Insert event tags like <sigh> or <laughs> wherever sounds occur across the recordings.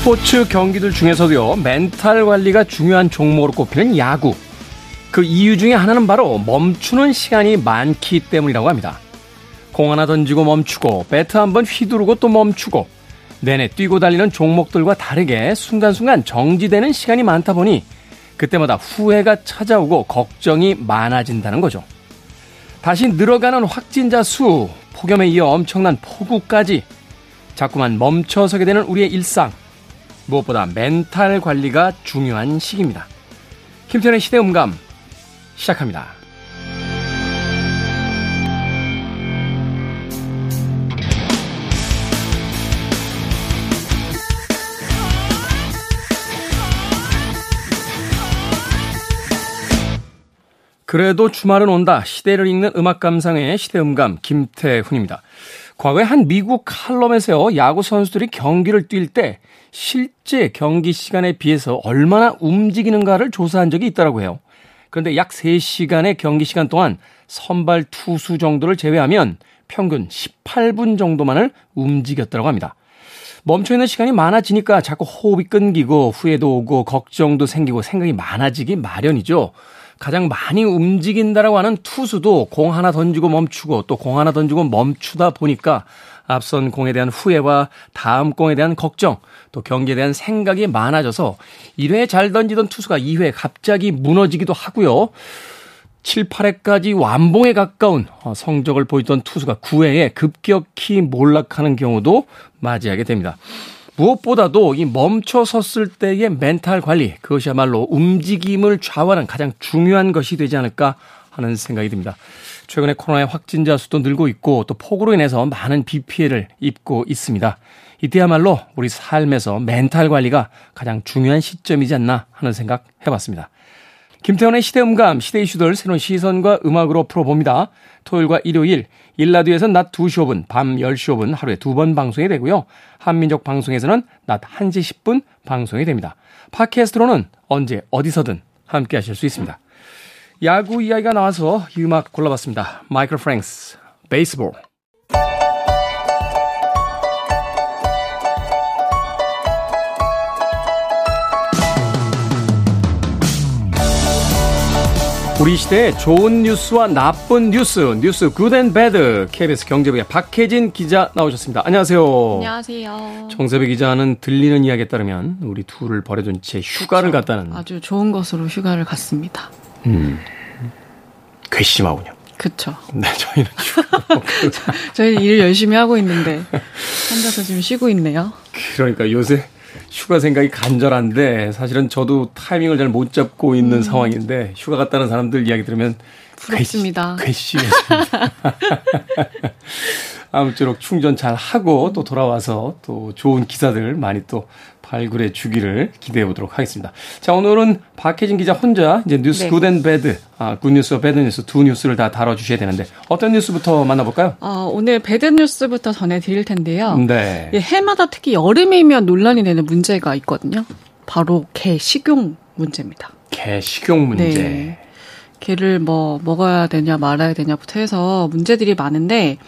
스포츠 경기들 중에서도요, 멘탈 관리가 중요한 종목으로 꼽히는 야구. 그 이유 중에 하나는 바로 멈추는 시간이 많기 때문이라고 합니다. 공 하나 던지고 멈추고, 배트 한번 휘두르고 또 멈추고, 내내 뛰고 달리는 종목들과 다르게 순간순간 정지되는 시간이 많다 보니, 그때마다 후회가 찾아오고 걱정이 많아진다는 거죠. 다시 늘어가는 확진자 수, 폭염에 이어 엄청난 폭우까지 자꾸만 멈춰서게 되는 우리의 일상. 무엇보다 멘탈 관리가 중요한 시기입니다. 김태현의 시대음감 시작합니다. 그래도 주말은 온다. 시대를 읽는 음악 감상의 시대음감 김태훈입니다. 과거에 한 미국 칼럼에서요, 야구 선수들이 경기를 뛸 때 실제 경기 시간에 비해서 얼마나 움직이는가를 조사한 적이 있다고 해요. 그런데 약 3시간의 경기 시간 동안 선발 투수 정도를 제외하면 평균 18분 정도만을 움직였다고 합니다. 멈춰있는 시간이 많아지니까 자꾸 호흡이 끊기고 후회도 오고 걱정도 생기고 생각이 많아지기 마련이죠. 가장 많이 움직인다라고 하는 투수도 공 하나 던지고 멈추고 또 공 하나 던지고 멈추다 보니까 앞선 공에 대한 후회와 다음 공에 대한 걱정 또 경기에 대한 생각이 많아져서 1회 잘 던지던 투수가 2회 갑자기 무너지기도 하고요. 7, 8회까지 완봉에 가까운 어, 성적을 보이던 투수가 9회에 급격히 몰락하는 경우도 맞이하게 됩니다. 무엇보다도 이 멈춰 섰을 때의 멘탈 관리, 그것이야말로 움직임을 좌우하는 가장 중요한 것이 되지 않을까 하는 생각이 듭니다. 최근에 코로나의 확진자 수도 늘고 있고 또 폭우로 인해서 많은 비 피해를 입고 있습니다. 이때야말로 우리 삶에서 멘탈 관리가 가장 중요한 시점이지 않나 하는 생각 해봤습니다. 김태원의 시대음감, 시대 이슈들 새로운 시선과 음악으로 풀어봅니다. 토요일과 일요일, 일라디오에서는 낮 2시 5분, 밤 10시 5분 하루에 두 번 방송이 되고요. 한민족 방송에서는 낮 1시 10분 방송이 됩니다. 팟캐스트로는 언제 어디서든 함께 하실 수 있습니다. 야구 이야기가 나와서 이 음악 골라봤습니다. 마이클 프랭크스, Baseball. 우리 시대의 좋은 뉴스와 나쁜 뉴스, 뉴스 good and bad, KBS 경제부의 박혜진 기자 나오셨습니다. 안녕하세요. 안녕하세요. 정세배 기자는 들리는 이야기에 따르면 우리 둘을 버려둔 채 휴가를 그렇죠. 갔다는. 아주 좋은 것으로 휴가를 갔습니다. 음, 괘씸하군요. 그쵸. 네, 저희는 <laughs> 저희는 일을 열심히 하고 있는데 혼자서 지금 쉬고 있네요. 그러니까 요새 휴가 생각이 간절한데 사실은 저도 타이밍을 잘 못 잡고 있는 음. 상황인데 휴가 갔다는 사람들 이야기 들으면 부럽습니다. 괘씸해집니다. <laughs> 아무쪼록 충전 잘 하고 또 돌아와서 또 좋은 기사들 많이 또 발굴해 주기를 기대해 보도록 하겠습니다. 자, 오늘은 박혜진 기자 혼자 이제 뉴스 네. good and bad, 아, good news와 bad news 두 뉴스를 다 다뤄 주셔야 되는데 어떤 뉴스부터 만나볼까요? 어, 오늘 bad news부터 전해 드릴 텐데요. 네. 해마다 특히 여름이면 논란이 되는 문제가 있거든요. 바로 개 식용 문제입니다. 개 식용 문제. 네. 개를 뭐 먹어야 되냐 말아야 되냐부터 해서 문제들이 많은데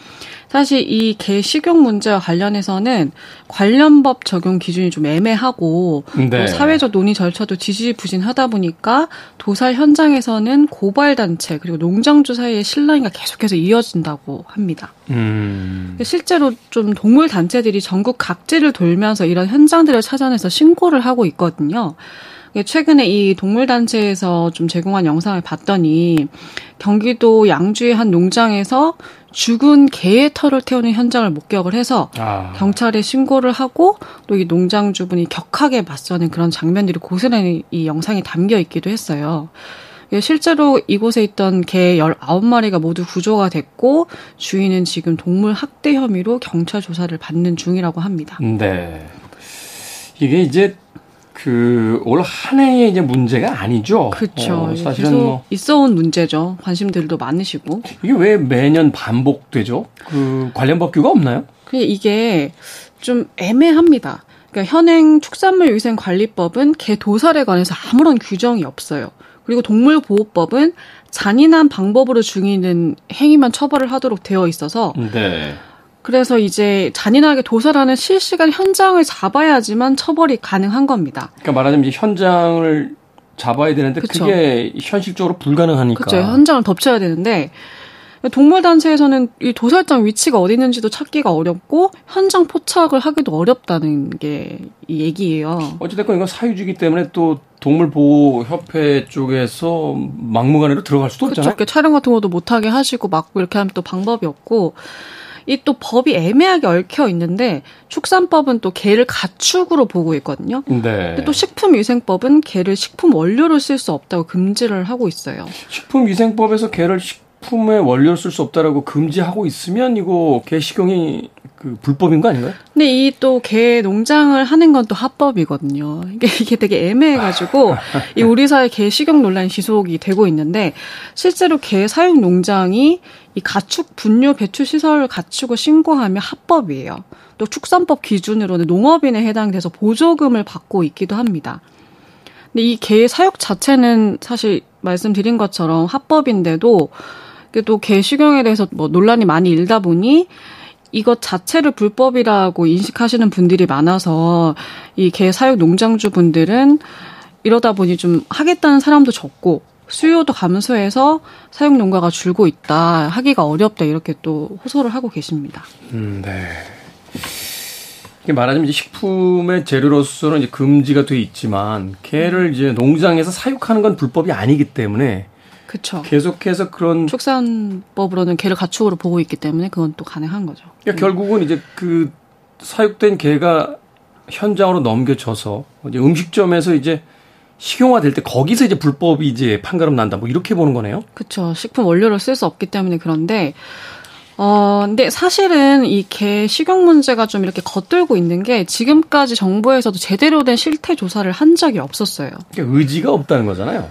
사실 이 개 식용 문제와 관련해서는 관련법 적용 기준이 좀 애매하고 네. 사회적 논의 절차도 지지부진하다 보니까 도살 현장에서는 고발 단체 그리고 농장주 사이의 신랑이가 계속해서 이어진다고 합니다. 음. 실제로 좀 동물 단체들이 전국 각지를 돌면서 이런 현장들을 찾아내서 신고를 하고 있거든요. 최근에 이 동물단체에서 좀 제공한 영상을 봤더니 경기도 양주의 한 농장에서 죽은 개의 털을 태우는 현장을 목격을 해서 아. 경찰에 신고를 하고 또 이 농장주분이 격하게 맞서는 그런 장면들이 고스란히 이 영상에 담겨 있기도 했어요. 예, 실제로 이곳에 있던 개 19마리가 모두 구조가 됐고 주인은 지금 동물 학대 혐의로 경찰 조사를 받는 중이라고 합니다. 네. 이게 이제 그올 한 해의 이제 문제가 아니죠. 그렇죠. 어, 사실은 뭐 있어온 문제죠. 관심들도 많으시고. 이게 왜 매년 반복되죠? 그 관련 법규가 없나요? 그 이게 좀 애매합니다. 그러니까 현행 축산물 위생 관리법은 개 도살에 관해서 아무런 규정이 없어요. 그리고 동물보호법은 잔인한 방법으로 죽이는 행위만 처벌을 하도록 되어 있어서 네. 그래서 이제 잔인하게 도살하는 실시간 현장을 잡아야지만 처벌이 가능한 겁니다. 그러니까 말하자면 이제 현장을 잡아야 되는데 그쵸. 그게 현실적으로 불가능하니까. 그렇죠. 현장을 덮쳐야 되는데 동물단체에서는 이 도살장 위치가 어디 있는지도 찾기가 어렵고 현장 포착을 하기도 어렵다는 게 이 얘기예요. 어찌됐건 이건 사유지기 때문에 또 동물보호협회 쪽에서 막무가내로 들어갈 수도 없잖아요. 그렇죠. 촬영 같은 것도 못하게 하시고 막고 이렇게 하면 또 방법이 없고 이 또 법이 애매하게 얽혀 있는데 축산법은 또 개를 가축으로 보고 있거든요. 네. 근데 또 식품위생법은 개를 식품 원료로 쓸 수 없다고 금지를 하고 있어요. 식품위생법에서 개를 식 식품의 원료를 쓸수 없다라고 금지하고 있으면 이거 개 식용이 그 불법인 거 아닌가요? 근데 이 또 개 농장을 하는 건 또 합법이거든요. 이게 이게 되게 애매해가지고 이 우리 사회 개 식용 논란이 지속이 되고 있는데 실제로 개 사육 농장이 이 가축 분뇨 배출 시설을 갖추고 신고하면 합법이에요. 또 축산법 기준으로는 농업인에 해당돼서 보조금을 받고 있기도 합니다. 근데 이 개 사육 자체는 사실 말씀드린 것처럼 합법인데도 또 개식용에 대해서 뭐 논란이 많이 일다 보니 이것 자체를 불법이라고 인식하시는 분들이 많아서 이 개 사육 농장주 분들은 이러다 보니 좀 하겠다는 사람도 적고 수요도 감소해서 사육 농가가 줄고 있다 하기가 어렵다 이렇게 또 호소를 하고 계십니다. 음, 네. 이게 말하자면 이제 식품의 재료로서는 이제 금지가 돼 있지만 개를 이제 농장에서 사육하는 건 불법이 아니기 때문에 그쵸. 계속해서 그런 축산법으로는 개를 가축으로 보고 있기 때문에 그건 또 가능한 거죠. 그러니까 결국은 이제 그 사육된 개가 현장으로 넘겨져서 이제 음식점에서 이제 식용화 될 때 거기서 이제 불법이 이제 판가름 난다 뭐 이렇게 보는 거네요. 그렇죠. 식품 원료를 쓸 수 없기 때문에 그런데 어 근데 사실은 이 개 식용 문제가 좀 이렇게 겉돌고 있는 게 지금까지 정부에서도 제대로 된 실태 조사를 한 적이 없었어요. 그러니까 의지가 없다는 거잖아요.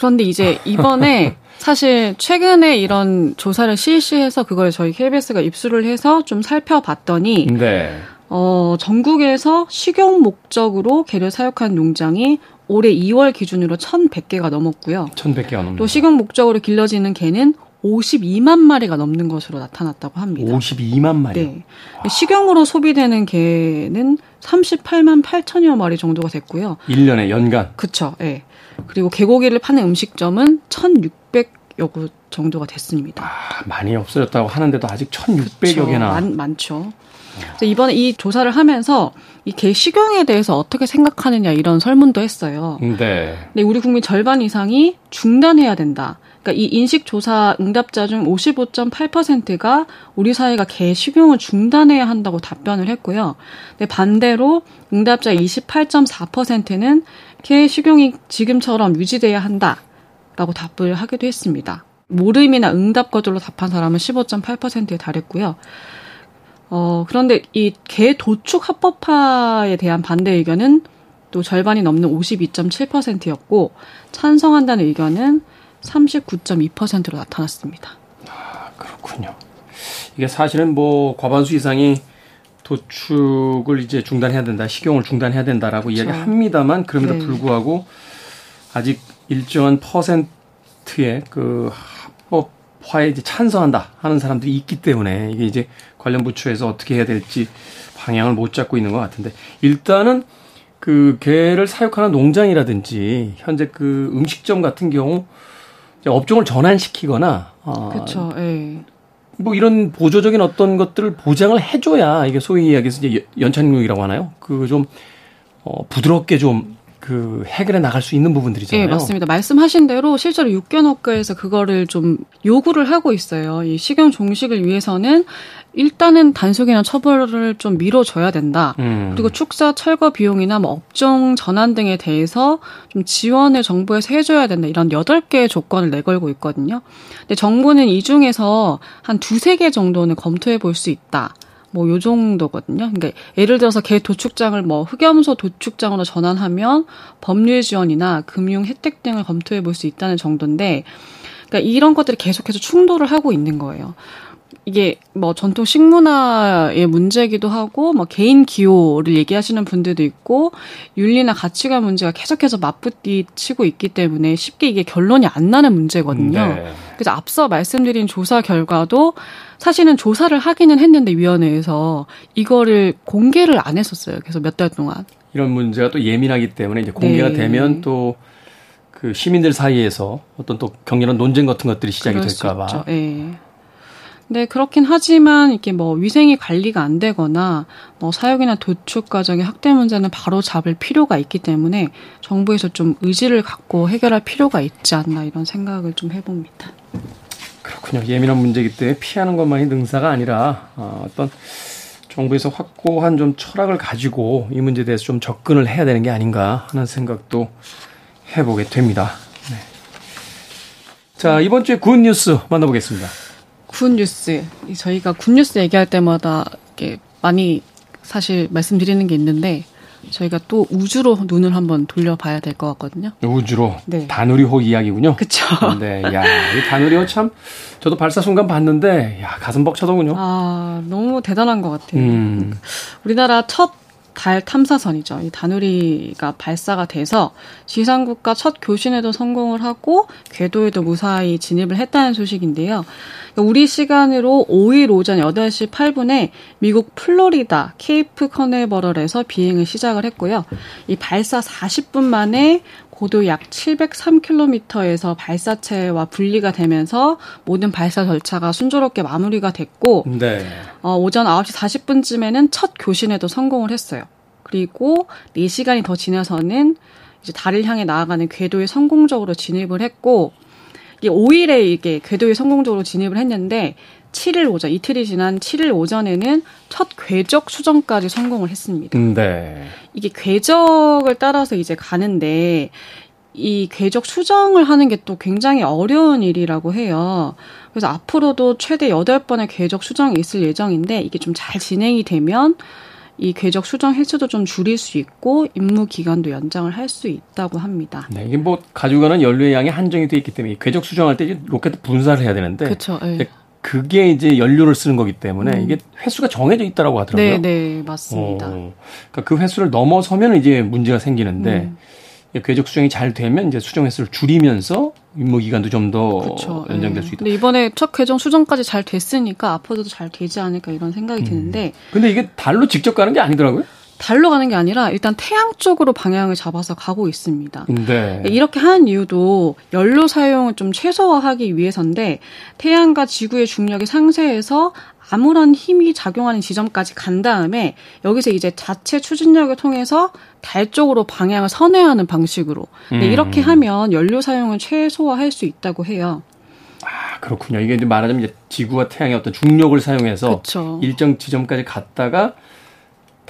그런데 이제 이번에 <laughs> 사실 최근에 이런 조사를 실시해서 그걸 저희 KBS가 입수를 해서 좀 살펴봤더니 네. 어, 전국에서 식용 목적으로 개를 사육한 농장이 올해 2월 기준으로 1,100개가 넘었고요. 1,100개가 넘는. 또 식용 목적으로 길러지는 개는 52만 마리가 넘는 것으로 나타났다고 합니다. 52만 마리. 네. 식용으로 소비되는 개는 38만 8천여 마리 정도가 됐고요. 1년에 연간. 그렇죠. 예. 네. 그리고 개고기를 파는 음식점은 1,600여 곳 정도가 됐습니다. 아, 많이 없어졌다고 하는데도 아직 1,600여 개나. 많, 많죠. 이번에 이 조사를 하면서 이 개 식용에 대해서 어떻게 생각하느냐 이런 설문도 했어요. 네. 근데 우리 국민 절반 이상이 중단해야 된다. 그러니까 이 인식 조사 응답자 중 55.8%가 우리 사회가 개 식용을 중단해야 한다고 답변을 했고요. 근데 반대로 응답자 28.4%는 개 식용이 지금처럼 유지돼야 한다라고 답을 하기도 했습니다. 모름이나 응답 거절로 답한 사람은 15.8%에 달했고요. 어, 그런데 이 개 도축 합법화에 대한 반대 의견은 또 절반이 넘는 52.7%였고 찬성한다는 의견은 39.2%로 나타났습니다. 아, 그렇군요. 이게 사실은 뭐 과반수 이상이 도축을 이제 중단해야 된다, 식용을 중단해야 된다라고 그렇죠. 이야기합니다만 그럼에도 네. 불구하고 아직 일정한 퍼센트의 그 합법화에 이제 찬성한다 하는 사람들이 있기 때문에 이게 이제 관련 부처에서 어떻게 해야 될지 방향을 못 잡고 있는 것 같은데 일단은 그 개를 사육하는 농장이라든지 현재 그 음식점 같은 경우 업종을 전환시키거나 어, 그렇죠. 예. 뭐 이런 보조적인 어떤 것들을 보장을 해줘야 이게 소위 이야기해서 이제 연착륙이라고 하나요? 그 좀 어, 부드럽게 좀 그 해결해 나갈 수 있는 부분들이잖아요. 네, 맞습니다. 말씀하신 대로 실제로 육견업계에서 그거를 좀 요구를 하고 있어요. 이 식용 종식을 위해서는 일단은 단속이나 처벌을 좀 미뤄줘야 된다. 음. 그리고 축사 철거 비용이나 뭐 업종 전환 등에 대해서 좀 지원을 정부에서 해줘야 된다. 이런 여덟 개의 조건을 내걸고 있거든요. 근데 정부는 이 중에서 한 두세 개 정도는 검토해 볼 수 있다. 뭐 요 정도거든요. 그러니까 예를 들어서 개 도축장을 뭐 흑염소 도축장으로 전환하면 법률 지원이나 금융 혜택 등을 검토해 볼 수 있다는 정도인데 그러니까 이런 것들이 계속해서 충돌을 하고 있는 거예요. 이게 뭐 전통 식문화의 문제이기도 하고 뭐 개인 기호를 얘기하시는 분들도 있고 윤리나 가치관 문제가 계속해서 맞붙이치고 있기 때문에 쉽게 이게 결론이 안 나는 문제거든요. 네. 그래서 앞서 말씀드린 조사 결과도 사실은 조사를 하기는 했는데 위원회에서 이거를 공개를 안 했었어요. 그래서 몇 달 동안. 이런 문제가 또 예민하기 때문에 이제 공개가 네. 되면 또그 시민들 사이에서 어떤 또 격렬한 논쟁 같은 것들이 시작이 될까봐. 네. 네, 그렇긴 하지만 이게 뭐 위생이 관리가 안 되거나 뭐 사육이나 도축 과정의 학대 문제는 바로 잡을 필요가 있기 때문에 정부에서 좀 의지를 갖고 해결할 필요가 있지 않나 이런 생각을 좀 해봅니다. 그렇군요. 예민한 문제이기 때문에 피하는 것만이 능사가 아니라 어, 어떤 정부에서 확고한 좀 철학을 가지고 이 문제에 대해서 좀 접근을 해야 되는 게 아닌가 하는 생각도 해보게 됩니다. 네. 자, 이번 주에 good news 만나보겠습니다. good news. 저희가 good news 얘기할 때마다 이렇게 많이 사실 말씀드리는 게 있는데 저희가 또 우주로 눈을 한번 돌려봐야 될 것 같거든요. 우주로 네. 다누리호 이야기군요. 그렇죠. 네, 야, 이 다누리호 참 저도 발사 순간 봤는데 야 가슴 벅차더군요. 아 너무 대단한 것 같아요. 음. 우리나라 첫 달 탐사선이죠. 이 다누리가 발사가 돼서 지상국가 첫 교신에도 성공을 하고 궤도에도 무사히 진입을 했다는 소식인데요. 우리 시간으로 5일 오전 8시 8분에 미국 플로리다 케이프 커네버럴에서 비행을 시작을 했고요. 이 발사 40분 만에 고도 약 703km에서 발사체와 분리가 되면서 모든 발사 절차가 순조롭게 마무리가 됐고 네. 어, 오전 9시 40분쯤에는 첫 교신에도 성공을 했어요. 그리고 4시간이 더 지나서는 이제 달을 향해 나아가는 궤도에 성공적으로 진입을 했고 이게 5일에 이게 궤도에 성공적으로 진입을 했는데 7일 오전 이틀이 지난 7일 오전에는 첫 궤적 수정까지 성공을 했습니다. 음, 네. 이게 궤적을 따라서 이제 가는데 이 궤적 수정을 하는 게 또 굉장히 어려운 일이라고 해요. 그래서 앞으로도 최대 8번의 궤적 수정이 있을 예정인데 이게 좀 잘 진행이 되면 이 궤적 수정 횟수도 좀 줄일 수 있고 임무 기간도 연장을 할 수 있다고 합니다. 네, 이게 뭐 가져가는 연료의 양이 한정이 돼 있기 때문에 궤적 수정할 때 로켓 분사를 해야 되는데 그렇죠. 네. 그게 이제 연료를 쓰는 거기 때문에 음. 이게 횟수가 정해져 있다라고 하더라고요. 네, 네, 맞습니다. 어, 그러니까 그 횟수를 넘어서면 이제 문제가 생기는데 음. 궤적 수정이 잘 되면 이제 수정 횟수를 줄이면서 임무 기간도 좀 더 연장될 수 있다. 근데 이번에 첫 궤정 수정까지 잘 됐으니까 앞으로도 잘 되지 않을까 이런 생각이 음. 드는데. 근데 이게 달로 직접 가는 게 아니더라고요? 달로 가는 게 아니라 일단 태양 쪽으로 방향을 잡아서 가고 있습니다. 네. 이렇게 하는 이유도 연료 사용을 좀 최소화하기 위해서인데 태양과 지구의 중력이 상쇄해서 아무런 힘이 작용하는 지점까지 간 다음에 여기서 이제 자체 추진력을 통해서 달 쪽으로 방향을 선회하는 방식으로. 음. 이렇게 하면 연료 사용을 최소화할 수 있다고 해요. 아 그렇군요. 이게 말하자면 이제 지구와 태양의 어떤 중력을 사용해서 그쵸. 일정 지점까지 갔다가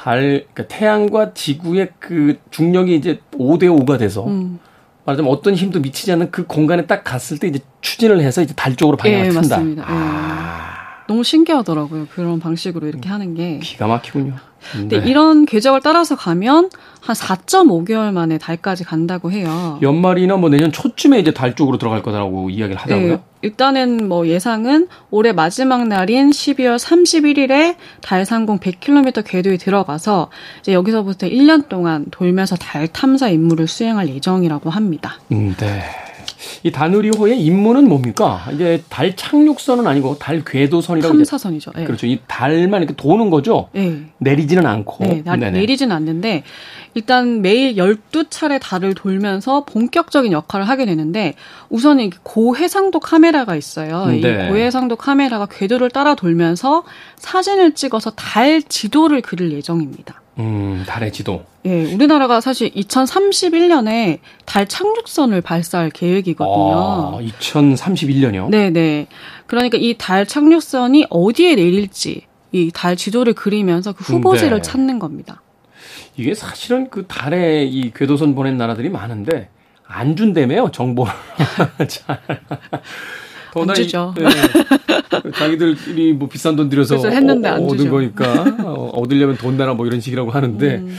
달, 그러니까 태양과 지구의 그 중력이 이제 5대 5가 돼서 음. 말하자면 어떤 힘도 미치지 않는 그 공간에 딱 갔을 때 이제 추진을 해서 이제 달 쪽으로 방향을 예, 튼다. 맞습니다. 아. 예. 너무 신기하더라고요. 그런 방식으로 이렇게 하는 게. 기가 막히군요. 근데 네. 이런 궤적을 따라서 가면 한 4.5개월 만에 달까지 간다고 해요. 연말이나 뭐 내년 초쯤에 이제 달 쪽으로 들어갈 거다라고 이야기를 하더라고요. 네, 일단은 뭐 예상은 올해 마지막 날인 12월 31일에 달 상공 100km 궤도에 들어가서 이제 여기서부터 1년 동안 돌면서 달 탐사 임무를 수행할 예정이라고 합니다. 음, 네. 이 다누리호의 임무는 뭡니까? 이제 달 착륙선은 아니고 달 궤도선이라고 탐사선이죠. 네. 그렇죠. 이 달만 이렇게 도는 거죠. 네. 내리지는 않고. 네, 내리지는 않는데 일단 매일 12차례 달을 돌면서 본격적인 역할을 하게 되는데 우선 이 고해상도 카메라가 있어요. 네. 이 고해상도 카메라가 궤도를 따라 돌면서 사진을 찍어서 달 지도를 그릴 예정입니다. 음, 달의 지도. 예, 우리나라가 사실 2031년에 달 착륙선을 발사할 계획이거든요. 아, 2031년이요? 네, 네. 그러니까 이 달 착륙선이 어디에 내릴지 이 달 지도를 그리면서 그 후보지를 네. 찾는 겁니다. 이게 사실은 그 달에 이 궤도선 보낸 나라들이 많은데 안 준다며요, 정보를. 안 주죠. 네. 자기들이 뭐 비싼 돈 들여서 했는데 어, 얻은 주죠. 거니까 어, 얻으려면 돈 내라 뭐 이런 식이라고 하는데 음.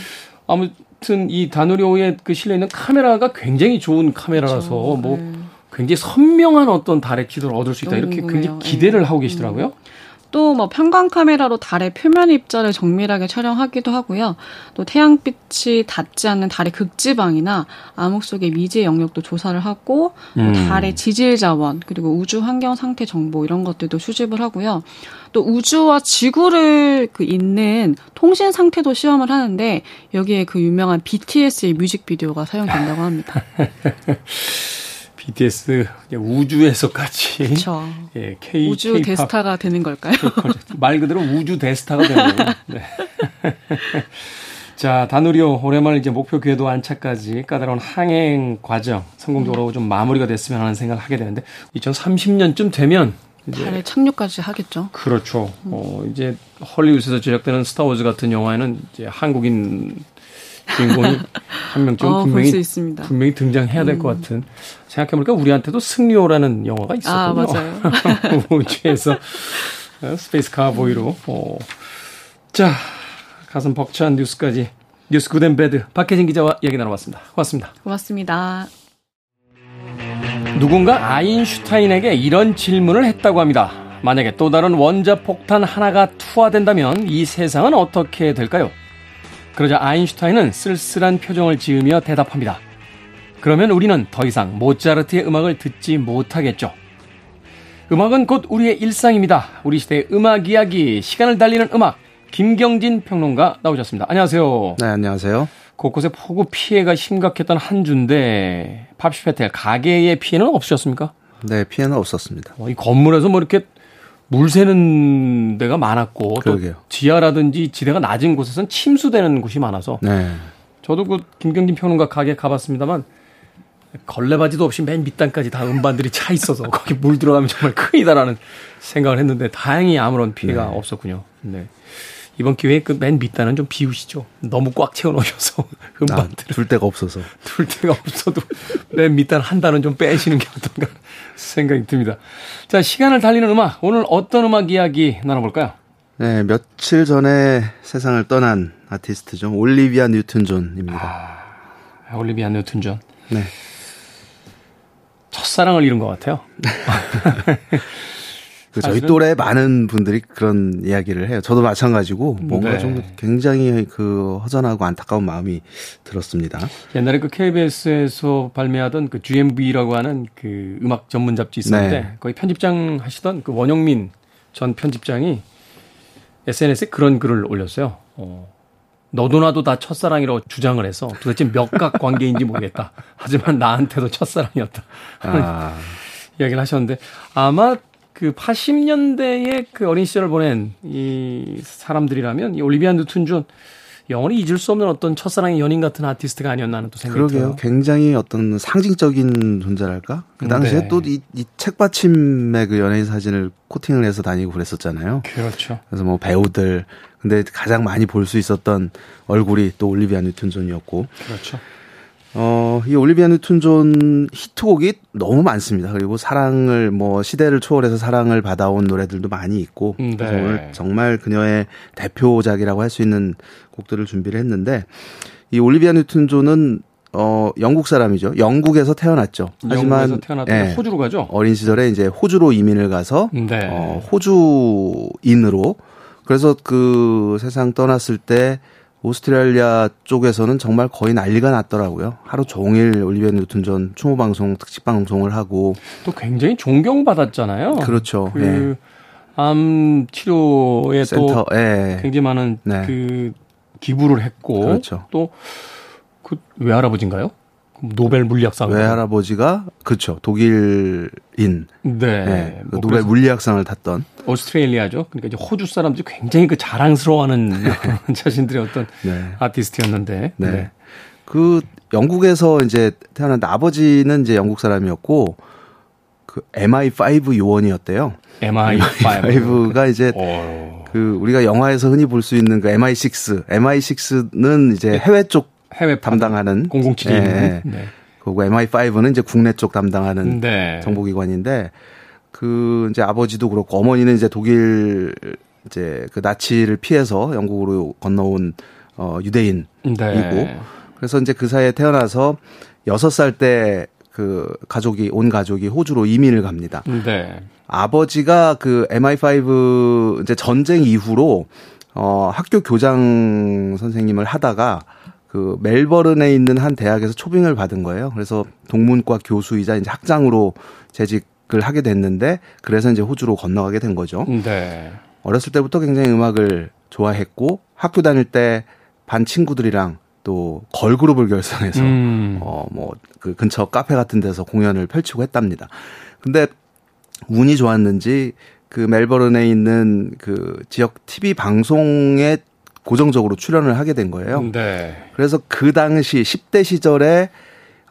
아무튼 이 다누리호에 그 실려 있는 카메라가 굉장히 좋은 카메라라서 그렇죠. 뭐 네. 굉장히 선명한 어떤 달의 지도를 얻을 수 있다 이렇게 궁금해요. 굉장히 기대를 네. 하고 계시더라고요. 음. 또 뭐 편광 카메라로 달의 표면 입자를 정밀하게 촬영하기도 하고요. 또 태양빛이 닿지 않는 달의 극지방이나 암흑 속의 미지의 영역도 조사를 하고 음. 달의 지질 자원 그리고 우주 환경 상태 정보 이런 것들도 수집을 하고요. 또 우주와 지구를 그 잇는 통신 상태도 시험을 하는데 여기에 그 유명한 BTS의 뮤직비디오가 사용된다고 합니다. <laughs> BTS 우주에서까지 그쵸. <laughs> 예, K 우주 K-pop. 대스타가 되는 걸까요? 말 그대로 우주 대스타가 되는 거예요. 네. <laughs> 자, 다누리오 오랜만에 이제 목표 궤도 안착까지 까다로운 항행 과정 성공적으로 음. 좀 마무리가 됐으면 하는 생각을 하게 되는데 2030년쯤 되면 달에 착륙까지 하겠죠. 그렇죠. 음. 어, 이제 헐리우드에서 제작되는 스타워즈 같은 영화에는 이제 한국인 주인공이 <laughs> 한 명쯤 어, 분명히 분명히 등장해야 될것 음. 같은 생각해보니까 우리한테도 승리호라는 영화가 있었거든요. 아, 맞아요. <laughs> 우주에서 어, Space Cowboy로. 어. 자, 가슴 벅찬 뉴스까지 뉴스 Good and Bad 박혜진 기자와 얘기 나눠봤습니다. 고맙습니다. 고맙습니다. 누군가 아인슈타인에게 이런 질문을 했다고 합니다. 만약에 또 다른 원자 폭탄 하나가 투하된다면 이 세상은 어떻게 될까요? 그러자 아인슈타인은 쓸쓸한 표정을 지으며 대답합니다. 그러면 우리는 더 이상 모차르트의 음악을 듣지 못하겠죠. 음악은 곧 우리의 일상입니다. 우리 시대의 음악 이야기, 시간을 달리는 음악, 김경진 평론가 나오셨습니다. 안녕하세요. 네, 안녕하세요. 곳곳에 폭우 피해가 심각했던 한 주인데 팝시페텔 가게의 피해는 없으셨습니까? 네, 피해는 없었습니다. 어, 이 건물에서 뭐 이렇게 물 새는 데가 많았고 그러게요. 또 지하라든지 지대가 낮은 곳에선 침수되는 곳이 많아서 네. 저도 그 김경진 평론가 가게 가봤습니다만 걸레바지도 없이 맨 밑단까지 다 음반들이 차 있어서 거기 물 들어가면 정말 큰이다라는 생각을 했는데 다행히 아무런 피해가 네. 없었군요. 네. 이번 기회에 그 맨 밑단은 좀 비우시죠. 너무 꽉 채워 놓으셔서 <laughs> 음반들. 아, 둘 데가 없어서. <laughs> 둘 데가 없어도 맨 밑단 한 단은 좀 빼시는 게 어떤가 생각이 듭니다. 자, 시간을 달리는 음악. 오늘 어떤 음악 이야기 나눠볼까요? 네, 며칠 전에 세상을 떠난 아티스트죠. 올리비아 뉴튼 존입니다. 아, 올리비아 뉴튼 존. 네. 첫사랑을 잃은 것 같아요. <laughs> 그 저희 또래 많은 분들이 그런 이야기를 해요. 저도 마찬가지고 뭔가 네. 좀 굉장히 그 허전하고 안타까운 마음이 들었습니다. 옛날에 그 KBS에서 발매하던 그 GMV라고 하는 그 음악 전문 잡지 있었는데 네. 거기 편집장 하시던 그 원용민 전 편집장이 SNS에 그런 글을 올렸어요. 어, 너도 나도 다 첫사랑이라고 주장을 해서 도대체 몇각 <laughs> 관계인지 모르겠다. 하지만 나한테도 첫사랑이었다. 아. 이야기를 하셨는데 아마 그 80년대의 그 어린 시절을 보낸 이 사람들이라면 이 올리비아 뉴튼 존 영원히 잊을 수 없는 어떤 첫사랑의 연인 같은 아티스트가 아니었나 하는 또 생각이 그러게요. 들어요. 굉장히 어떤 상징적인 존재랄까? 그 당시에 네. 또이 이 책받침의 그 연예인 사진을 코팅을 해서 다니고 그랬었잖아요. 그렇죠. 그래서 뭐 배우들 근데 가장 많이 볼 수 있었던 얼굴이 또 올리비아 뉴튼 존이었고. 그렇죠. 어, 이 올리비아 뉴튼 존 히트곡이 너무 많습니다. 그리고 사랑을 뭐 시대를 초월해서 사랑을 받아온 노래들도 많이 있고 음, 네. 오늘 정말 그녀의 대표작이라고 할 수 있는 곡들을 준비를 했는데 이 올리비아 뉴튼 존은 어 영국 사람이죠. 영국에서 태어났죠. 하지만 태어났다 예, 호주로 가죠. 어린 시절에 이제 호주로 이민을 가서 네. 어 호주인으로 그래서 그 세상 떠났을 때 오스트레일리아 쪽에서는 정말 거의 난리가 났더라고요. 하루 종일 올리비아 뉴튼 존 추모 방송 특집 방송을 하고 또 굉장히 존경받았잖아요. 그렇죠. 그암 치료에 센터, 또 예. 굉장히 많은 네. 그 기부를 했고 그렇죠. 또그 외할아버지인가요? 노벨 물리학상 외할아버지가 그렇죠 독일인 네, 네. 그뭐 노벨 물리학상을 탔던 오스트레일리아죠. 그러니까 이제 호주 사람들이 굉장히 그 자랑스러워하는 <laughs> 자신들의 어떤 네. 아티스트였는데 네. 네. 그 영국에서 이제 태어났는데 아버지는 이제 영국 사람이었고 그 MI5 요원이었대요. MI5 가 이제 오. 그 우리가 영화에서 흔히 볼 수 있는 그 MI6, MI6는 이제 해외 쪽 해외 담당하는 007이 네. 네. 그리고 MI5는 이제 국내 쪽 담당하는 네. 정보기관인데 그 이제 아버지도 그렇고 어머니는 이제 독일 이제 그 나치를 피해서 영국으로 건너온 어 유대인이고 네. 그래서 이제 그 사이에 태어나서 여섯 살 때 그 가족이 온 가족이 호주로 이민을 갑니다. 네. 아버지가 그 MI5 이제 전쟁 이후로 어 학교 교장 선생님을 하다가 그 멜버른에 있는 한 대학에서 초빙을 받은 거예요. 그래서 동문과 교수이자 이제 학장으로 재직 을 하게 됐는데 그래서 이제 호주로 건너가게 된 거죠. 네. 어렸을 때부터 굉장히 음악을 좋아했고 학교 다닐 때 반 친구들이랑 또 걸그룹을 결성해서 음. 어뭐 그 근처 카페 같은 데서 공연을 펼치고 했답니다. 근데 운이 좋았는지 그 멜버른에 있는 그 지역 TV 방송에 고정적으로 출연을 하게 된 거예요. 네. 그래서 그 당시 10대 시절에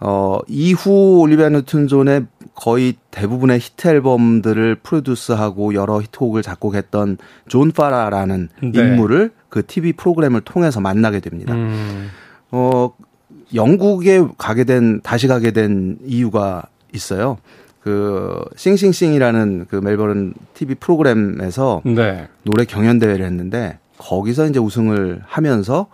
어 이후 올리비아 뉴튼 존의 거의 대부분의 히트 앨범들을 프로듀스하고 여러 히트곡을 작곡했던 존 파라라는 네. 인물을 그 TV 프로그램을 통해서 만나게 됩니다. 음. 어 영국에 가게 된 다시 가게 된 이유가 있어요. 그 Sing Sing Sing이라는 그 멜버른 TV 프로그램에서 네. 노래 경연 대회를 했는데 거기서 이제 우승을 하면서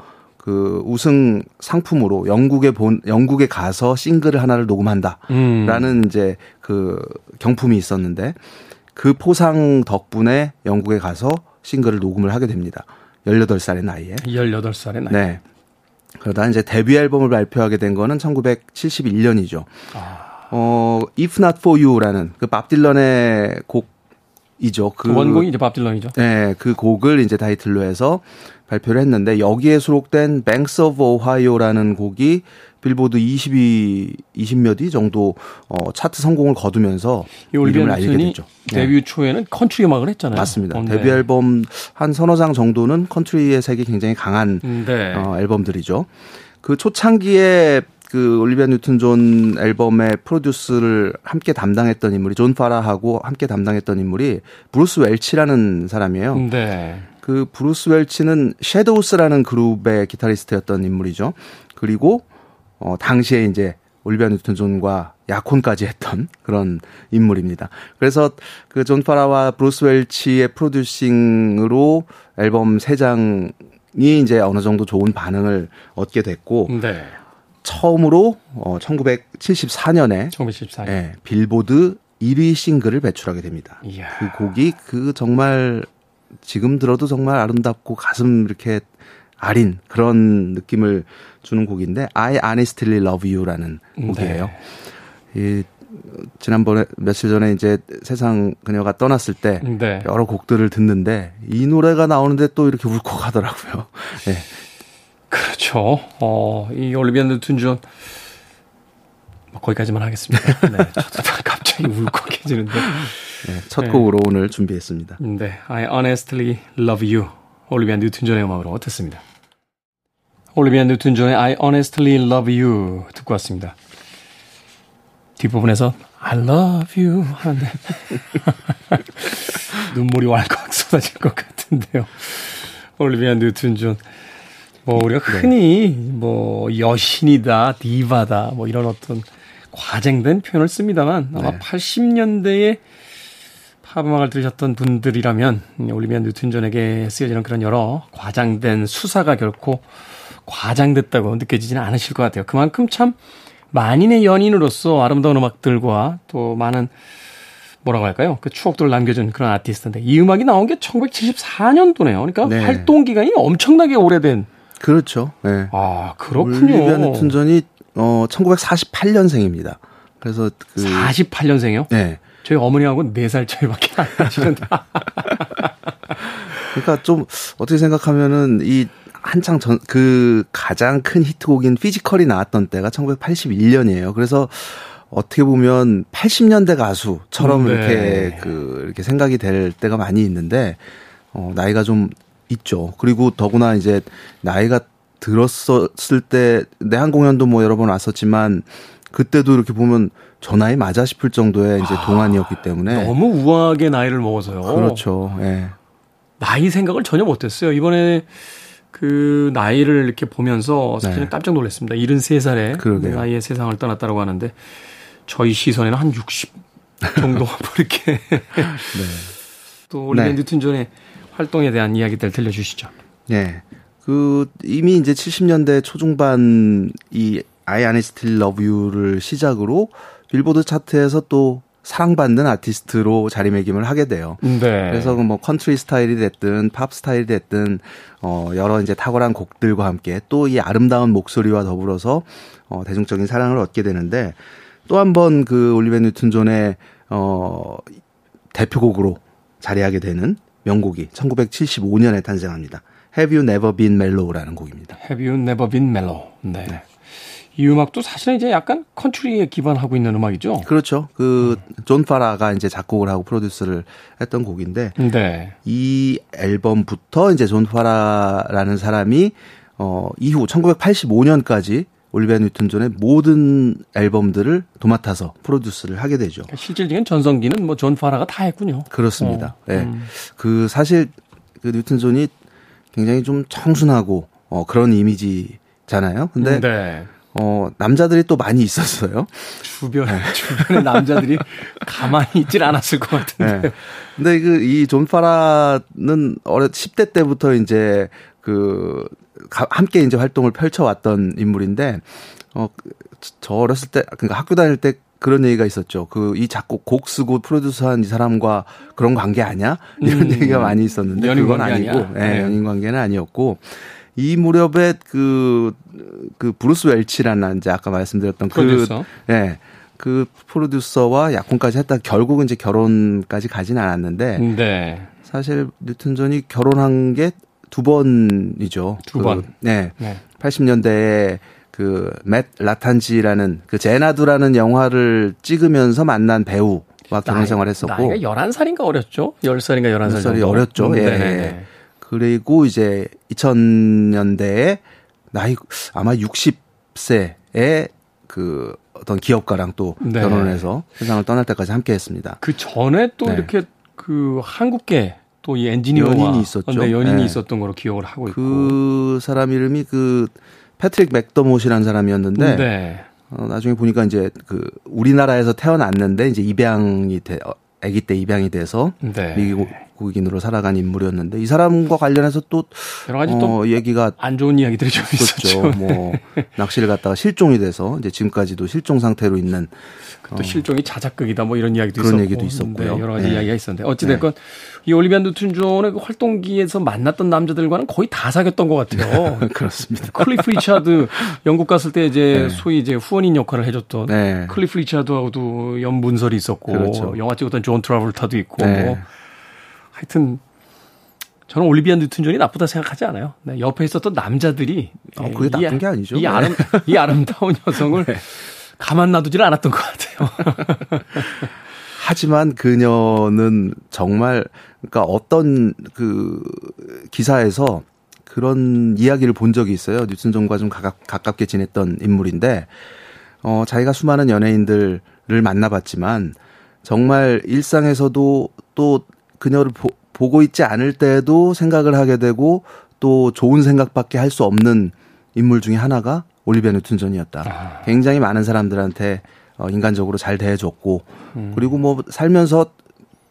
그 우승 상품으로 영국에 본 영국에 가서 싱글을 하나를 녹음한다라는 음. 이제 그 경품이 있었는데 그 포상 덕분에 영국에 가서 싱글을 녹음을 하게 됩니다. 18살의 나이에. 18살의 나이. 네. 그러다 이제 데뷔 앨범을 발표하게 된 거는 1971년이죠. 아. 어, If Not For You라는 그밥 딜런의 곡 이죠. 그 원곡이 이제 밥 딜런이죠. 네, 그 곡을 이제 타이틀로 해서 발표를 했는데 여기에 수록된 Banks of Ohio라는 곡이 빌보드 22, 20몇 위 정도 어, 차트 성공을 거두면서 이름을 알리게 됐죠. 네. 데뷔 초에는 컨트리 음악을 했잖아요. 맞습니다. 어, 네. 데뷔 앨범 한 서너 장 정도는 컨트리의 색이 굉장히 강한 네. 어, 앨범들이죠. 그 초창기에 그 올리비아 뉴튼 존 앨범의 프로듀스를 함께 담당했던 인물이 존 파라하고 함께 담당했던 인물이 브루스 웰치라는 사람이에요. 네. 그 브루스 웰치는 섀도우스라는 그룹의 기타리스트였던 인물이죠. 그리고 어 당시에 이제 올리비아 뉴튼 존과 약혼까지 했던 <laughs> 그런 인물입니다. 그래서 그 존 파라와 브루스 웰치의 프로듀싱으로 앨범 3장이 이제 어느 정도 좋은 반응을 얻게 됐고 네. 처음으로 어 1974년에 1974년. 예, 빌보드 1위 싱글을 배출하게 됩니다. 이야. 그 곡이 그 정말 지금 들어도 정말 아름답고 가슴 이렇게 아린 그런 느낌을 주는 곡인데 I Honestly Love You라는 네. 곡이에요. 이 지난번에 며칠 전에 이제 세상 그녀가 떠났을 때 네. 여러 곡들을 듣는데 이 노래가 나오는데 또 이렇게 울컥하더라고요. <laughs> 네. 그렇죠. 어, 이 올리비아 뉴튼 존뭐 거기까지만 하겠습니다. <laughs> 네, 저도 갑자기 울컥해지는데. 네, 첫 곡으로 네. 오늘 준비했습니다. 네, I honestly love you. 올리비아 뉴튼 존의 음악으로 듣습니다. 올리비아 뉴튼 존의 I honestly love you 듣고 왔습니다. 뒷부분에서 I love you 하는데 <laughs> 눈물이 왈칵 쏟아질 것 같은데요. 올리비아 뉴튼 존. 뭐 우리가 네. 흔히 네. 뭐 여신이다, 디바다 뭐 이런 어떤 과장된 표현을 씁니다만 아마 네. 80년대에 팝음악을 들으셨던 분들이라면 올리비아 뉴튼 존에게 쓰여지는 그런 여러 과장된 수사가 결코 과장됐다고 느껴지지는 않으실 것 같아요. 그만큼 참 만인의 연인으로서 아름다운 음악들과 또 많은 뭐라고 할까요? 그 추억들을 남겨준 그런 아티스트인데 이 음악이 나온 게 1974년도네요. 그러니까 네. 활동 기간이 엄청나게 오래된 그렇죠. 네. 아, 그렇군요. 올리비아 뉴튼 존이 어 1948년생입니다. 그래서 그 48년생이요? 네. 저희 어머니하고 4살 차이밖에 안 나시는데. <laughs> 그러니까 좀 어떻게 생각하면은 이 한창 전 그 가장 큰 히트곡인 Physical이 나왔던 때가 1981년이에요. 그래서 어떻게 보면 80년대 가수처럼 네. 이렇게 그 이렇게 생각이 될 때가 많이 있는데 어 나이가 좀 있죠. 그리고 더구나 이제 나이가 들었었을 때 내한 공연도 뭐 여러 번 왔었지만 그때도 이렇게 보면 저 나이 맞아 싶을 정도의 이제 아, 동안이었기 때문에 너무 우아하게 나이를 먹어서요. 그렇죠. 예. 나이 생각을 전혀 못했어요. 이번에 그 나이를 이렇게 보면서 사실은 네. 깜짝 놀랐습니다. 73살에 그 나이에 세상을 떠났다고 하는데 저희 시선에는 한 60 정도 <laughs> 이렇게 네. 또 올리비아 네. 뉴튼 존의 활동에 대한 이야기들 들려주시죠. 네. 그 이미 이제 70년대 초중반 이 I Honestly Love You를 시작으로 빌보드 차트에서 또 사랑받는 아티스트로 자리매김을 하게 돼요. 네. 그래서 뭐 컨트리 스타일이 됐든 팝 스타일이 됐든 어 여러 이제 탁월한 곡들과 함께 또 이 아름다운 목소리와 더불어서 어 대중적인 사랑을 얻게 되는데 또 한 번 그 올리비아 뉴튼 존의 어 대표곡으로 자리하게 되는 명곡이 1975년에 탄생합니다. Have You Never Been Mellow라는 곡입니다. Have You Never Been Mellow. 네. 네. 이 음악도 사실은 이제 약간 컨트리에 기반하고 있는 음악이죠. 그렇죠. 그존 파라가 이제 작곡을 하고 프로듀스를 했던 곡인데 네. 이 앨범부터 이제 존 파라라는 사람이 어 이후 1985년까지 올리비아 뉴튼 존의 모든 앨범들을 도맡아서 프로듀스를 하게 되죠. 그러니까 실질적인 전성기는 뭐 존 파라가 다 했군요. 그렇습니다. 어. 네. 음. 그 사실 그 뉴튼 존이 굉장히 좀 청순하고 어 그런 이미지잖아요. 근데 네. 어, 남자들이 또 많이 있었어요. 주변에, 네. 주변에 남자들이 가만히 있질 않았을 것 같은데. 네. 근데 그, 이 존 파라는 어렸, 10대 때부터 이제 그, 가, 함께 이제 활동을 펼쳐왔던 인물인데, 어, 저 어렸을 때, 그러니까 학교 다닐 때 그런 얘기가 있었죠. 그, 이 작곡, 곡 쓰고 프로듀서한 이 사람과 그런 관계 아니야? 이런 음, 얘기가 많이 있었는데. 그건 아니고, 예, 네, 연인 관계는 아니었고, 이 무렵에 그, 그 브루스 웰치라는 이제 아까 말씀드렸던 그 프로듀서. 그, 예. 그 프로듀서와 약혼까지 했다 결국은 이제 결혼까지 가진 않았는데. 네. 사실 뉴튼 존이 결혼한 게 두 번이죠. 두 그, 번. 네. 네. 80년대에 그맷 라탄지라는 그 제나두라는 영화를 찍으면서 만난 배우와 결혼 생활했었고 나이가 11살인가 어렸죠? 10살인가 11살 10살이 어렸죠. 음, 예. 네. 그리고 이제 2000년대에 나이 아마 60세에 그 어떤 기업가랑 또 네. 결혼을 해서 세상을 떠날 때까지 함께 했습니다. 그 전에 또 네. 이렇게 그 한국계 또 이 엔지니어와 연인이 있었죠. 네, 연인이 네. 있었던 거로 기억을 하고 있고. 그 사람 이름이 그 패트릭 맥더못이라는 사람이었는데 네. 어, 나중에 보니까 이제 그 우리나라에서 태어났는데 이제 입양이 돼 어, 아기 때 입양이 돼서 네. 미국 국인으로 살아간 인물이었는데 이 사람과 관련해서 또 여러 가지 또 어, 얘기가 안 좋은 이야기들이 좀 있었죠. 뭐 낚시를 갔다가 실종이 돼서 이제 지금까지도 실종 상태로 있는 또 어. 실종이 자작극이다 뭐 이런 이야기도 그런 있었고 얘기도 있었고요. 네, 여러 가지 네. 이야기가 있었는데 어찌 됐건 네. 이 올리비아 뉴튼 존의 그 활동기에서 만났던 남자들과는 거의 다 사귀었던 것 같아요. <laughs> 그렇습니다. 클리프 리차드 영국 갔을 때 이제 네. 소위 이제 후원인 역할을 해줬던 네. 클리프 리차드하고도 연분설이 있었고 그렇죠. 영화 찍었던 존 트라볼타도 있고 뭐 하여튼 저는 올리비아 뉴튼 존이 나쁘다 생각하지 않아요. 네, 옆에 있었던 남자들이 어, 그게 이, 나쁜 게 아니죠. 이, 아름, 이 아름다운 <laughs> 여성을 네. 가만 놔두질 않았던 것 같아요. <laughs> 하지만 그녀는 정말 그러니까 어떤 그 기사에서 그런 이야기를 본 적이 있어요. 뉴튼 존과 좀 가깝, 가깝게 지냈던 인물인데 어 자기가 수많은 연예인들을 만나봤지만 정말 일상에서도 또 그녀를 보, 보고 있지 않을 때도 생각을 하게 되고 또 좋은 생각밖에 할 수 없는 인물 중에 하나가 올리비아 뉴튼 존이었다. 아. 굉장히 많은 사람들한테 어, 인간적으로 잘 대해줬고 음. 그리고 뭐 살면서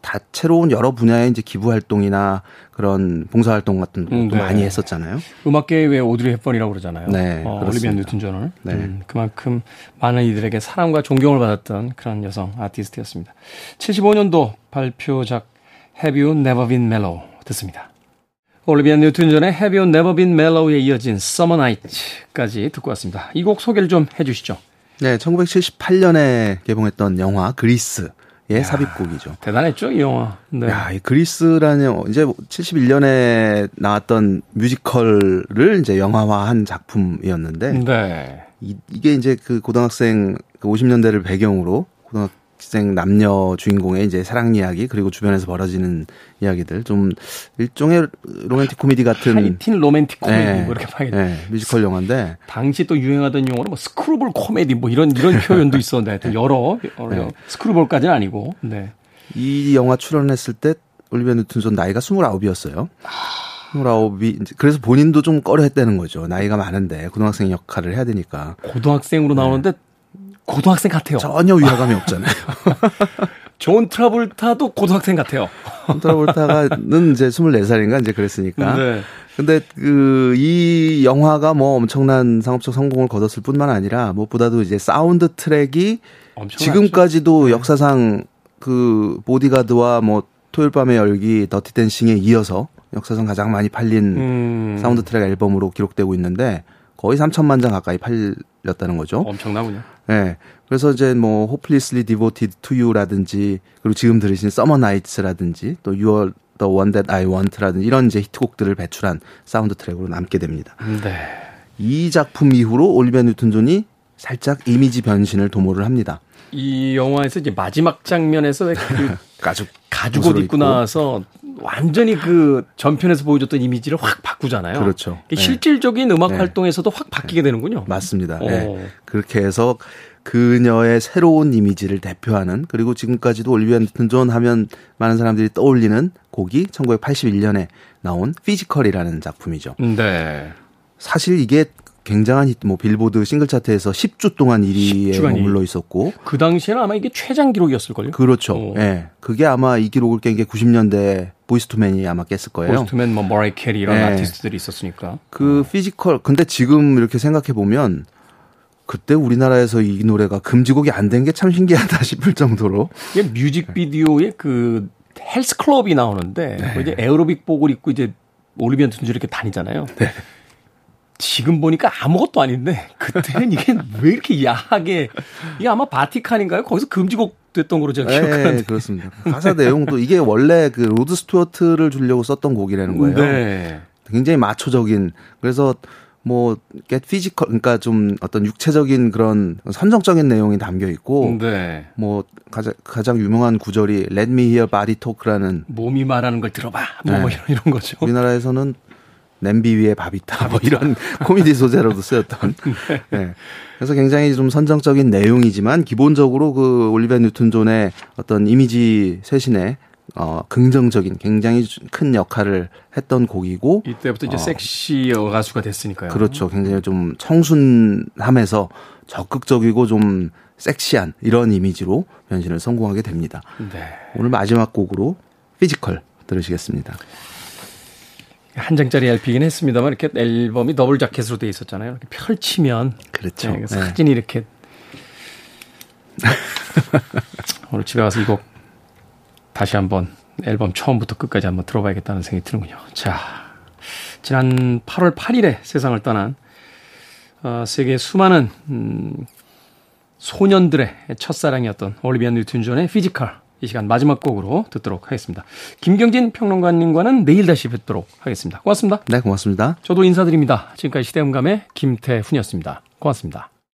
다채로운 여러 분야의 이제 기부 활동이나 그런 봉사 활동 같은 것도 음, 네. 많이 했었잖아요. 음악계의 왜 오드리 헵번이라고 그러잖아요. 네, 어, 올리비아 뉴튼 존을 네. 음, 그만큼 많은 이들에게 사랑과 존경을 받았던 그런 여성 아티스트였습니다. 75년도 발표작 Have You Never Been Mellow 듣습니다. 올리비아 뉴튼 존의 Have You Never Been Mellow에 이어진 Summer Night까지 듣고 왔습니다. 이 곡 소개를 좀 해주시죠. 네, 1978년에 개봉했던 영화 그리스. 예, 삽입곡이죠. 대단했죠, 이 영화. 네. 야, 이 그리스라는 이제 71년에 나왔던 뮤지컬을 이제 영화화한 작품이었는데 네. 이, 이게 이제 그 고등학생 그 50년대를 배경으로 고등학 학생 남녀 주인공의 이제 사랑 이야기 그리고 주변에서 벌어지는 이야기들 좀 일종의 로맨틱 코미디 같은 하이틴 로맨틱 코미디 네, 뭐 이렇게 봐야겠 네, 뮤지컬 영화인데 당시 또 유행하던 용어는 뭐 screwball 코미디 뭐 이런 이런 표현도 있었는데 여러, 여러 네. screwball까지는 아니고 네. 이 영화 출연했을 때 올리비아 뉴튼 존 나이가 29이었어요. 29이 그래서 본인도 좀 꺼려했다는 거죠. 나이가 많은데 고등학생 역할을 해야 되니까. 고등학생으로 나오는데 네. 고등학생 같아요. 전혀 위화감이 없잖아요. <laughs> 존 트라볼타도 고등학생 같아요. 존 트라볼타가는 이제 24살인가 이제 그랬으니까. 네. 근데 그 이 영화가 뭐 엄청난 상업적 성공을 거뒀을 뿐만 아니라 무엇보다도 이제 사운드 트랙이. 지금까지도 네. 역사상 그 보디가드와 뭐 토요일 밤의 열기, 더티 댄싱에 이어서 역사상 가장 많이 팔린 음. 사운드 트랙 앨범으로 기록되고 있는데 거의 3천만 장 가까이 팔렸다는 거죠. 엄청나군요. 네. 그래서 이제 뭐 Hopelessly Devoted to You라든지 그리고 지금 들으신 Summer Nights라든지 또 You're the One That I Want라든지 이런 이제 히트곡들을 배출한 사운드 트랙으로 남게 됩니다. 네. 이 작품 이후로 올리비아 뉴튼 존이 살짝 이미지 변신을 도모를 합니다. 이 영화에서 이제 마지막 장면에서 그 <laughs> 가죽 가죽 옷 입고 나와서 완전히 그 전편에서 보여줬던 이미지를 확 바꾸잖아요. 그렇죠. 네. 실질적인 음악 네. 활동에서도 확 바뀌게 되는군요. 맞습니다. 네. 그렇게 해서 그녀의 새로운 이미지를 대표하는 그리고 지금까지도 올리비아 뉴튼 존 하면 많은 사람들이 떠올리는 곡이 1981년에 나온 Physical이라는 작품이죠. 네. 사실 이게 굉장한 히트, 뭐 빌보드 싱글 차트에서 10주 동안 1위에 머물러 있었고 그 당시에는 아마 이게 최장 기록이었을 걸요. 그렇죠. 예. 네. 그게 아마 이 기록을 깬 게 90년대 Boyz II Men이 아마 깼을 거예요. Boyz II Men, 뭐 머라이 캐리 이런 네. 아티스트들이 있었으니까. 그 Physical 근데 지금 이렇게 생각해 보면 그때 우리나라에서 이 노래가 금지곡이 안 된 게 참 신기하다 <laughs> 싶을 정도로. 이게 뮤직비디오에 그 헬스 클럽이 나오는데 네. 이제 에어로빅복을 입고 이제 올리비아 뉴튼 존 이렇게 다니잖아요. 네. 지금 보니까 아무것도 아닌데 그때는 이게 <laughs> 왜 이렇게 야하게 이게 아마 바티칸인가요? 거기서 금지곡 됐던 걸로 제가 네, 기억하는데 그렇습니다. 가사 내용도 이게 원래 그 로드 스튜어트를 주려고 썼던 곡이라는 거예요. 네. 굉장히 마초적인 그래서 뭐 get physical 그러니까 좀 어떤 육체적인 그런 선정적인 내용이 담겨 있고 네. 뭐 가장 가장 유명한 구절이 let me hear body talk라는 몸이 말하는 걸 들어봐 뭐, 뭐 네. 이런, 이런 거죠. 우리나라에서는 냄비 위에 밥이 있다. 뭐 이런 코미디 소재로도 쓰였던. <laughs> 네. 네. 그래서 굉장히 좀 선정적인 내용이지만 기본적으로 그 올리비아 뉴튼 존의 어떤 이미지 쇄신에 어 긍정적인 굉장히 큰 역할을 했던 곡이고 이때부터 이제 어, 섹시 여가수가 됐으니까요. 그렇죠. 굉장히 좀 청순함에서 적극적이고 좀 섹시한 이런 이미지로 변신을 성공하게 됩니다. 네. 오늘 마지막 곡으로 Physical 들으시겠습니다. 한 장짜리 LP긴 했습니다만 이렇게 앨범이 더블 자켓으로 돼 있었잖아요. 이렇게 펼치면 그렇죠. 네, 사진이 네. 이렇게 <laughs> 오늘 집에 가서 이곡 다시 한번 앨범 처음부터 끝까지 한번 들어봐야겠다는 생각이 드는군요. 자, 지난 8월 8일에 세상을 떠난 어, 세계 수많은 음, 소년들의 첫사랑이었던 올리비아 뉴튼 존의 Physical 이 시간 마지막 곡으로 듣도록 하겠습니다. 김경진 평론가님과는 내일 다시 뵙도록 하겠습니다. 고맙습니다. 네, 고맙습니다. 저도 인사드립니다. 지금까지 시대음감의 김태훈이었습니다. 고맙습니다.